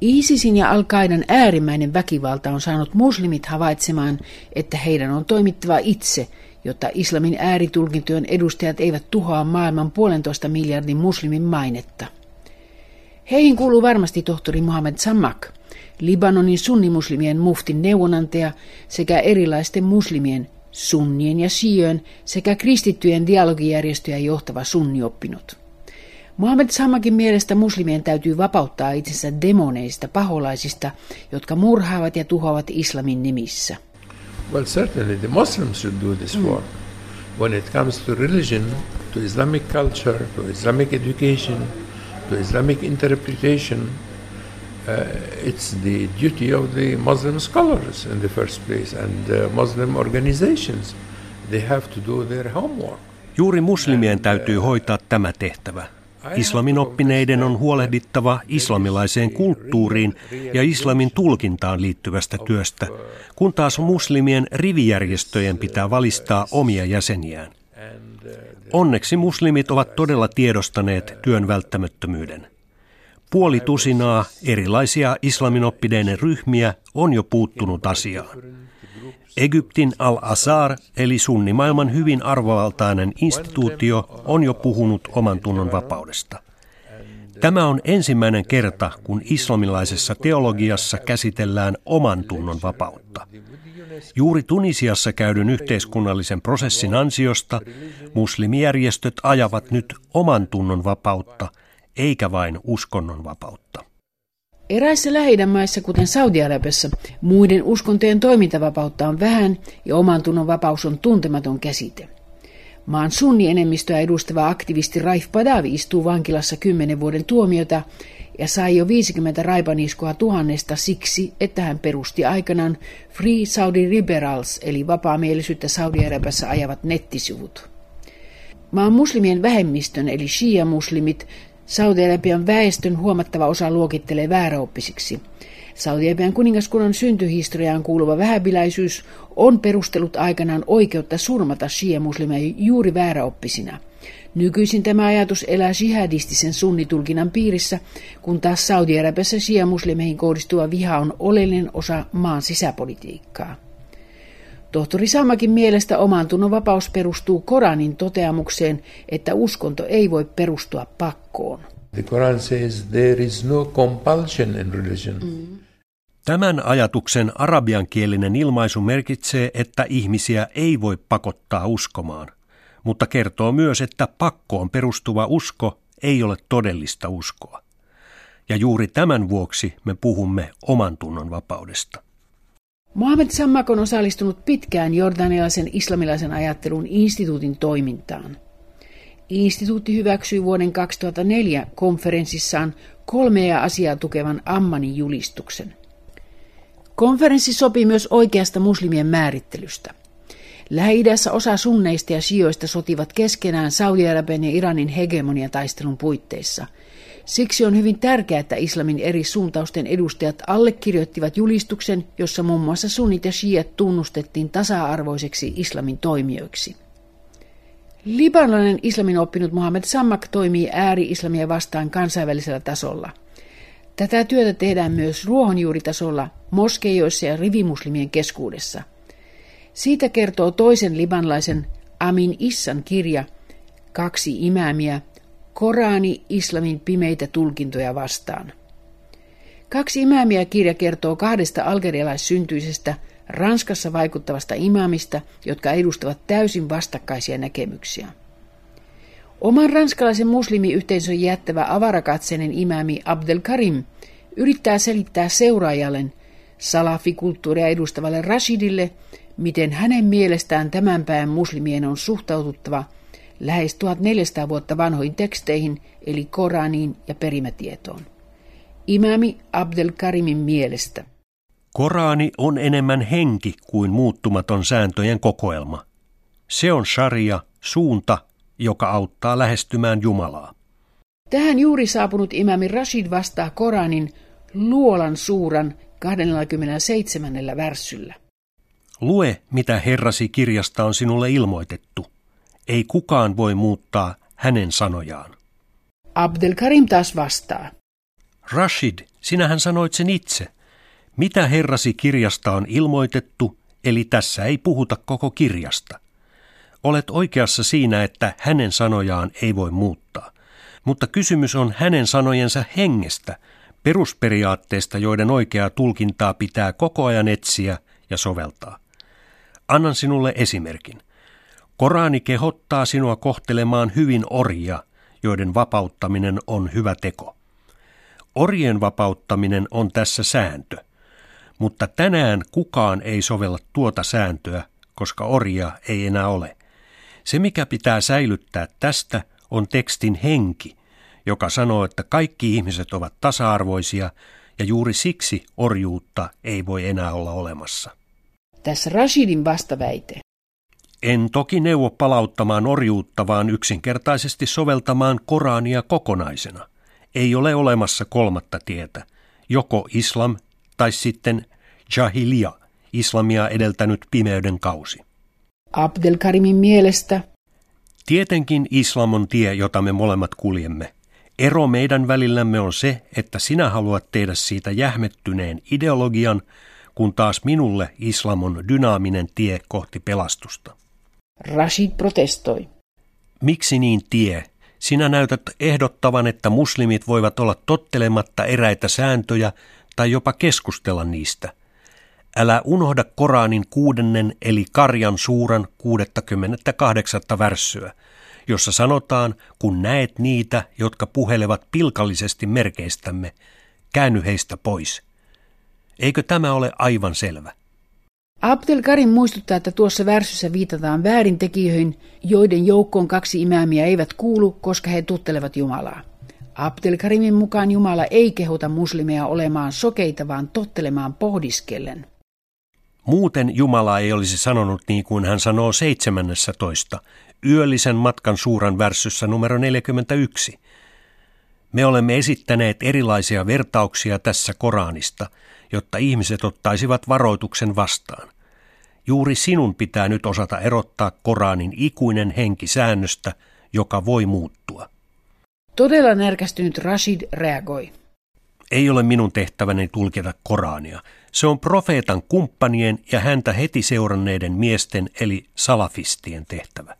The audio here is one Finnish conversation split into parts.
ISISin ja Al-Qaidan äärimmäinen väkivalta on saanut muslimit havaitsemaan, että heidän on toimittava itse, jotta islamin ääritulkintojen edustajat eivät tuhoa maailman puolentoista miljardin muslimin mainetta. Heihin kuuluu varmasti tohtori Mohammed Samak, Libanonin sunnimuslimien muftin neuvonantaja sekä erilaisten muslimien, sunnien ja shiöön sekä kristittyjen dialogijärjestöjä johtava sunnioppinut. Mohammed Samakin mielestä muslimien täytyy vapauttaa itsensä demoneista, paholaisista, jotka murhaavat ja tuhoavat islamin nimissä. Well, certainly the Muslims should do this work. When it comes to religion, to Islamic culture, to Islamic education, to Islamic interpretation, uh, it's the duty of the Muslim scholars in the first place and uh, Muslim organizations. They have to do their homework. Juuri muslimien täytyy hoitaa tämä tehtävä. Islamin oppineiden on huolehdittava islamilaiseen kulttuuriin ja islamin tulkintaan liittyvästä työstä, kun taas muslimien rivijärjestöjen pitää valistaa omia jäseniään. Onneksi muslimit ovat todella tiedostaneet työn välttämättömyyden. Puoli tusinaa erilaisia islaminoppineiden ryhmiä on jo puuttunut asiaan. Egyptin Al-Azhar, eli sunnimaailman hyvin arvovaltainen instituutio, on jo puhunut oman tunnon vapaudesta. Tämä on ensimmäinen kerta, kun islamilaisessa teologiassa käsitellään oman tunnon vapautta. Juuri Tunisiassa käydyn yhteiskunnallisen prosessin ansiosta muslimijärjestöt ajavat nyt oman tunnon vapautta, eikä vain uskonnon vapautta. Eräissä lähi maissa, kuten Saudi-Arabiassa, muiden uskontojen toimintavapautta on vähän ja oman tunnon vapaus on tuntematon käsite. Maan sunnienemmistöä edustava aktivisti Raif Badawi istuu vankilassa kymmenen vuoden tuomiota ja sai jo 50 raipaniskoa tuhannesta siksi, että hän perusti aikanaan Free Saudi Liberals eli vapaamielisyyttä Saudi-Arabiassa ajavat nettisivut. Maan muslimien vähemmistön eli shia-muslimit Saudi-Arabian väestön huomattava osa luokittelee vääräoppisiksi. Saudi-Arabian kuningaskunnan syntyhistoriaan kuuluva vähäbiläisyys on perustellut aikanaan oikeutta surmata shia-muslimeja juuri vääräoppisina. Nykyisin tämä ajatus elää jihadistisen sunnitulkinnan piirissä, kun taas Saudi-Arabiassa shia-muslimeihin kohdistuva viha on oleellinen osa maan sisäpolitiikkaa. Tohtori Samakin mielestä oman tunnon vapaus perustuu Koranin toteamukseen, että uskonto ei voi perustua pakkoon. The Quran says there is no compulsion in religion. Mm. Tämän ajatuksen arabiankielinen ilmaisu merkitsee, että ihmisiä ei voi pakottaa uskomaan, mutta kertoo myös, että pakkoon perustuva usko ei ole todellista uskoa. Ja juuri tämän vuoksi me puhumme oman tunnon vapaudesta. Mohamed Sammak on osallistunut pitkään jordanialaisen islamilaisen ajattelun instituutin toimintaan. Instituutti hyväksyi vuoden 2004 konferenssissaan kolmea asiaa tukevan Ammanin julistuksen. Konferenssi sopi myös oikeasta muslimien määrittelystä. Lähi-idässä osa sunneista ja sijoista sotivat keskenään Saudi-Arabian ja Iranin hegemoniataistelun puitteissa – Siksi on hyvin tärkeää, että islamin eri suuntausten edustajat allekirjoittivat julistuksen, jossa muun muassa sunnit ja shiat tunnustettiin tasa-arvoiseksi islamin toimijoiksi. Libanolainen islamin oppinut Mohammed Sammak toimii ääri-islamia vastaan kansainvälisellä tasolla. Tätä työtä tehdään myös ruohonjuuritasolla, moskeijoissa ja rivimuslimien keskuudessa. Siitä kertoo toisen libanlaisen Amin Issan kirja Kaksi imäämiä, Korani islamin pimeitä tulkintoja vastaan. Kaksi imaamia kirja kertoo kahdesta algerialaissyntyisestä Ranskassa vaikuttavasta imaamista, jotka edustavat täysin vastakkaisia näkemyksiä. Oman ranskalaisen muslimiyhteisön jättävä avarakatseinen imaami Abdel Karim yrittää selittää seuraajalleen salafikulttuuria edustavalle Rashidille, miten hänen mielestään tämän päivän muslimien on suhtaututtava – lähes 1400 vuotta vanhoihin teksteihin, eli Koraniin ja perimätietoon. Imami Abdel Karimin mielestä. Korani on enemmän henki kuin muuttumaton sääntöjen kokoelma. Se on sharia, suunta, joka auttaa lähestymään Jumalaa. Tähän juuri saapunut imami Rashid vastaa Koranin luolan suuran 27. värssyllä. Lue, mitä Herrasi kirjasta on sinulle ilmoitettu – ei kukaan voi muuttaa hänen sanojaan. Abdel Karim taas vastaa. Rashid, Sinähän sanoit sen itse. Mitä herrasi kirjasta on ilmoitettu, eli tässä ei puhuta koko kirjasta. Olet oikeassa siinä, että hänen sanojaan ei voi muuttaa. Mutta kysymys on hänen sanojensa hengestä, perusperiaatteesta, joiden oikeaa tulkintaa pitää koko ajan etsiä ja soveltaa. Annan sinulle esimerkin. Korani kehottaa sinua kohtelemaan hyvin orjia, joiden vapauttaminen on hyvä teko. Orjen vapauttaminen on tässä sääntö, mutta tänään kukaan ei sovella tuota sääntöä, koska orja ei enää ole. Se, mikä pitää säilyttää tästä, on tekstin henki, joka sanoo, että kaikki ihmiset ovat tasa-arvoisia ja juuri siksi orjuutta ei voi enää olla olemassa. Tässä Rashidin vastaväite. En toki neuvo palauttamaan orjuutta, vaan yksinkertaisesti soveltamaan Korania kokonaisena. Ei ole olemassa kolmatta tietä, joko islam tai sitten jahiliya, islamia edeltänyt pimeyden kausi. Abdelkarimin mielestä Tietenkin islam on tie, jota me molemmat kuljemme. Ero meidän välillämme on se, että sinä haluat tehdä siitä jähmettyneen ideologian, kun taas minulle islam on dynaaminen tie kohti pelastusta. Rashid protestoi. Miksi niin tie? Sinä näytät ehdottavan, että muslimit voivat olla tottelematta eräitä sääntöjä tai jopa keskustella niistä. Älä unohda Koranin kuudennen eli Karjan suuran 68. värssyä, jossa sanotaan, kun näet niitä, jotka puhelevat pilkallisesti merkeistämme, käänny heistä pois. Eikö tämä ole aivan selvä? Abdel Karim muistuttaa, että tuossa värsyssä viitataan väärintekijöihin, joiden joukkoon kaksi imäämiä eivät kuulu, koska he tuttelevat Jumalaa. Abdel Karimin mukaan Jumala ei kehota muslimeja olemaan sokeita, vaan tottelemaan pohdiskellen. Muuten Jumala ei olisi sanonut niin kuin hän sanoo 17. Yöllisen matkan suuran värssyssä numero 41. Me olemme esittäneet erilaisia vertauksia tässä Koranista, jotta ihmiset ottaisivat varoituksen vastaan. Juuri sinun pitää nyt osata erottaa Koranin ikuinen henki säännöstä, joka voi muuttua. Todella närkästynyt Rashid reagoi. Ei ole minun tehtäväni tulkita Korania. Se on profeetan kumppanien ja häntä heti seuranneiden miesten eli salafistien tehtävä.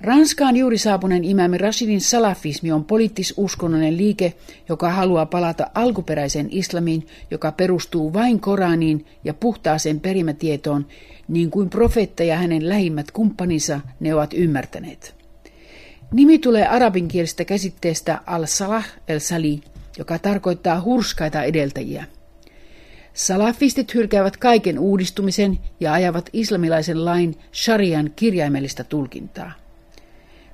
Ranskaan juuri saapuneen imämi Rashidin salafismi on poliittis-uskonnollinen liike, joka haluaa palata alkuperäiseen islamiin, joka perustuu vain Koraniin ja puhtaaseen perimätietoon, niin kuin profeetta ja hänen lähimmät kumppaninsa ne ovat ymmärtäneet. Nimi tulee arabinkielisestä käsitteestä al-salah el-sali, joka tarkoittaa hurskaita edeltäjiä. Salafistit hylkäävät kaiken uudistumisen ja ajavat islamilaisen lain sharian kirjaimellista tulkintaa.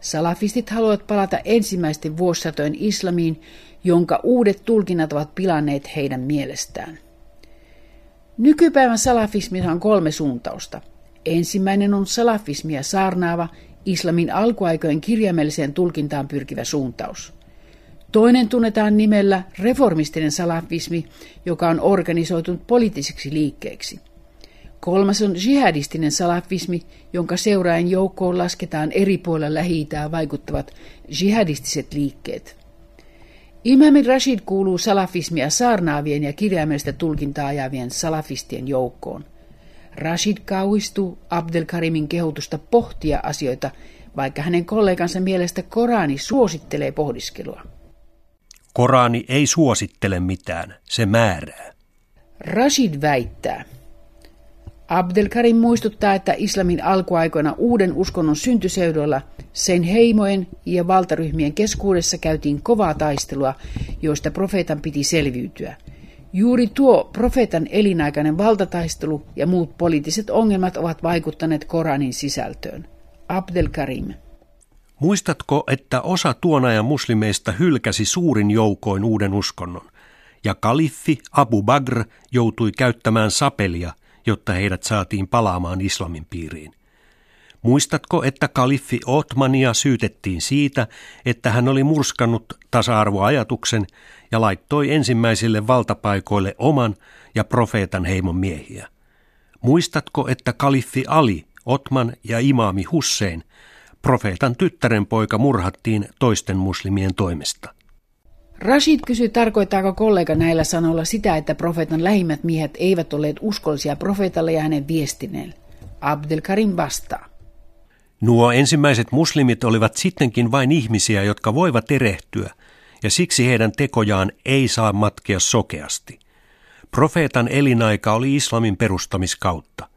Salafistit haluavat palata ensimmäisten vuosisatojen islamiin, jonka uudet tulkinnat ovat pilanneet heidän mielestään. Nykypäivän salafismissa on kolme suuntausta. Ensimmäinen on salafismia saarnaava, islamin alkuaikojen kirjaimelliseen tulkintaan pyrkivä suuntaus. Toinen tunnetaan nimellä reformistinen salafismi, joka on organisoitunut poliittiseksi liikkeeksi. Kolmas on jihadistinen salafismi, jonka seuraajan joukkoon lasketaan eri puolilla lähi vaikuttavat jihadistiset liikkeet. Imam Rashid kuuluu salafismia saarnaavien ja kirjaimellista tulkintaa ajavien salafistien joukkoon. Rashid kauhistuu Abdelkarimin kehotusta pohtia asioita, vaikka hänen kollegansa mielestä Korani suosittelee pohdiskelua. Korani ei suosittele mitään, se määrää. Rashid väittää, Abdelkarim muistuttaa, että islamin alkuaikoina uuden uskonnon syntyseudoilla sen heimojen ja valtaryhmien keskuudessa käytiin kovaa taistelua, joista profeetan piti selviytyä. Juuri tuo profeetan elinaikainen valtataistelu ja muut poliittiset ongelmat ovat vaikuttaneet Koranin sisältöön. Abdelkarim. Muistatko, että osa tuon ajan muslimeista hylkäsi suurin joukoin uuden uskonnon, ja kaliffi Abu Bagr joutui käyttämään sapelia – jotta heidät saatiin palaamaan islamin piiriin. Muistatko, että kaliffi Otmania syytettiin siitä, että hän oli murskannut tasa-arvoajatuksen ja laittoi ensimmäisille valtapaikoille oman ja profeetan heimon miehiä? Muistatko, että kaliffi Ali, Otman ja imaami Hussein, profeetan tyttären poika murhattiin toisten muslimien toimesta? Rashid kysyi, tarkoittaako kollega näillä sanoilla sitä, että profeetan lähimmät miehet eivät olleet uskollisia profeetalle ja hänen viestineen. Abdelkarim vastaa. Nuo ensimmäiset muslimit olivat sittenkin vain ihmisiä, jotka voivat erehtyä, ja siksi heidän tekojaan ei saa matkea sokeasti. Profeetan elinaika oli islamin perustamiskautta.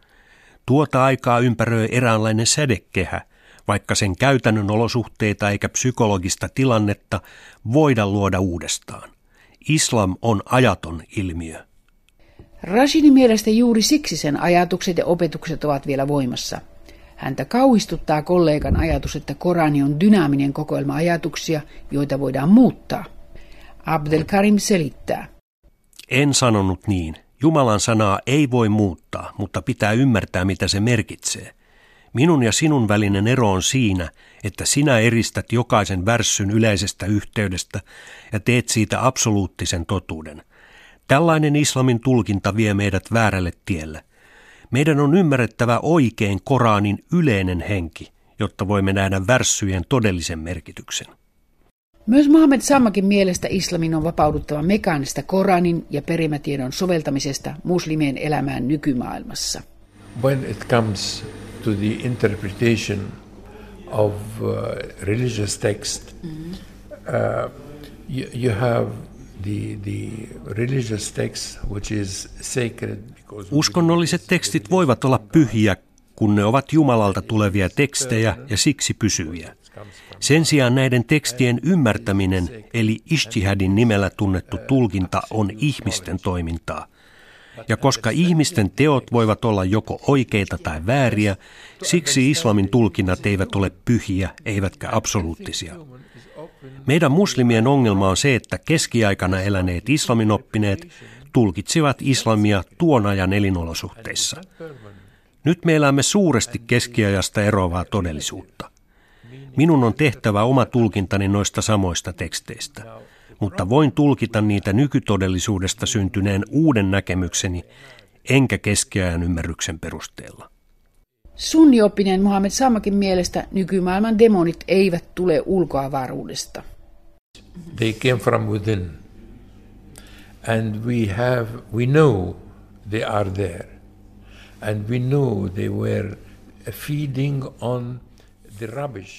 Tuota aikaa ympäröi eräänlainen sädekehä, vaikka sen käytännön olosuhteita eikä psykologista tilannetta voida luoda uudestaan. Islam on ajaton ilmiö. Rashidin mielestä juuri siksi sen ajatukset ja opetukset ovat vielä voimassa. Häntä kauhistuttaa kollegan ajatus, että Korani on dynaaminen kokoelma ajatuksia, joita voidaan muuttaa. Abdel Karim selittää. En sanonut niin. Jumalan sanaa ei voi muuttaa, mutta pitää ymmärtää, mitä se merkitsee. Minun ja sinun välinen ero on siinä, että sinä eristät jokaisen värssyn yleisestä yhteydestä ja teet siitä absoluuttisen totuuden. Tällainen islamin tulkinta vie meidät väärälle tielle. Meidän on ymmärrettävä oikein Koranin yleinen henki, jotta voimme nähdä värssyjen todellisen merkityksen. Myös Mohammed Sammakin mielestä islamin on vapauduttava mekaanista Koranin ja perimätiedon soveltamisesta muslimien elämään nykymaailmassa. When it comes to the interpretation of uh, religious text, mm-hmm. uh, you, you have the, the religious text which is sacred. Uskonnolliset tekstit voivat olla pyhiä, kun ne ovat Jumalalta tulevia tekstejä ja siksi pysyviä. Sen sijaan näiden tekstien ymmärtäminen, eli ishtihadin nimellä tunnettu tulkinta, on ihmisten toimintaa. Ja koska ihmisten teot voivat olla joko oikeita tai vääriä, siksi islamin tulkinnat eivät ole pyhiä eivätkä absoluuttisia. Meidän muslimien ongelma on se, että keskiaikana eläneet islamin oppineet tulkitsivat islamia tuon ajan elinolosuhteissa. Nyt me elämme suuresti keskiajasta eroavaa todellisuutta. Minun on tehtävä oma tulkintani noista samoista teksteistä, mutta voin tulkita niitä nykytodellisuudesta syntyneen uuden näkemykseni, enkä keskiajan ymmärryksen perusteella. Sunnioppineen Muhammed Samakin mielestä nykymaailman demonit eivät tule ulkoavaruudesta. They came from within. And we have we know they are there. And we know they were feeding on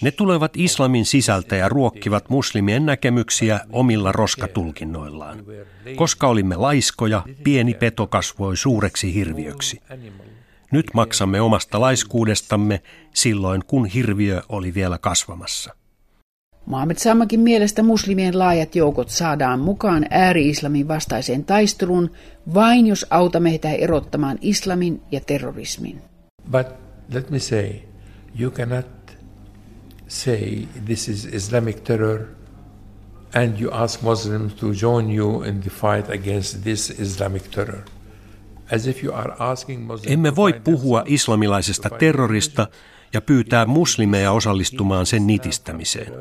ne tulevat islamin sisältä ja ruokkivat muslimien näkemyksiä omilla roskatulkinnoillaan. Koska olimme laiskoja, pieni peto kasvoi suureksi hirviöksi. Nyt maksamme omasta laiskuudestamme silloin, kun hirviö oli vielä kasvamassa. Mohamed Sammakin mielestä muslimien laajat joukot saadaan mukaan ääri-islamin vastaiseen taisteluun vain jos autamme heitä erottamaan islamin ja terrorismin. But let me say, you cannot say this is Islamic terror and you ask Muslims to join you in the fight against this Islamic terror. Emme voi puhua islamilaisesta terrorista ja pyytää muslimeja osallistumaan sen nitistämiseen.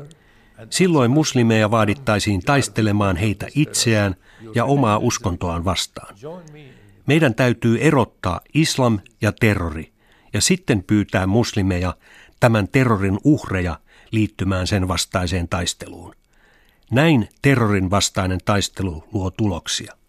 Silloin muslimeja vaadittaisiin taistelemaan heitä itseään ja omaa uskontoaan vastaan. Meidän täytyy erottaa islam ja terrori ja sitten pyytää muslimeja tämän terrorin uhreja liittymään sen vastaiseen taisteluun. Näin terrorin vastainen taistelu luo tuloksia.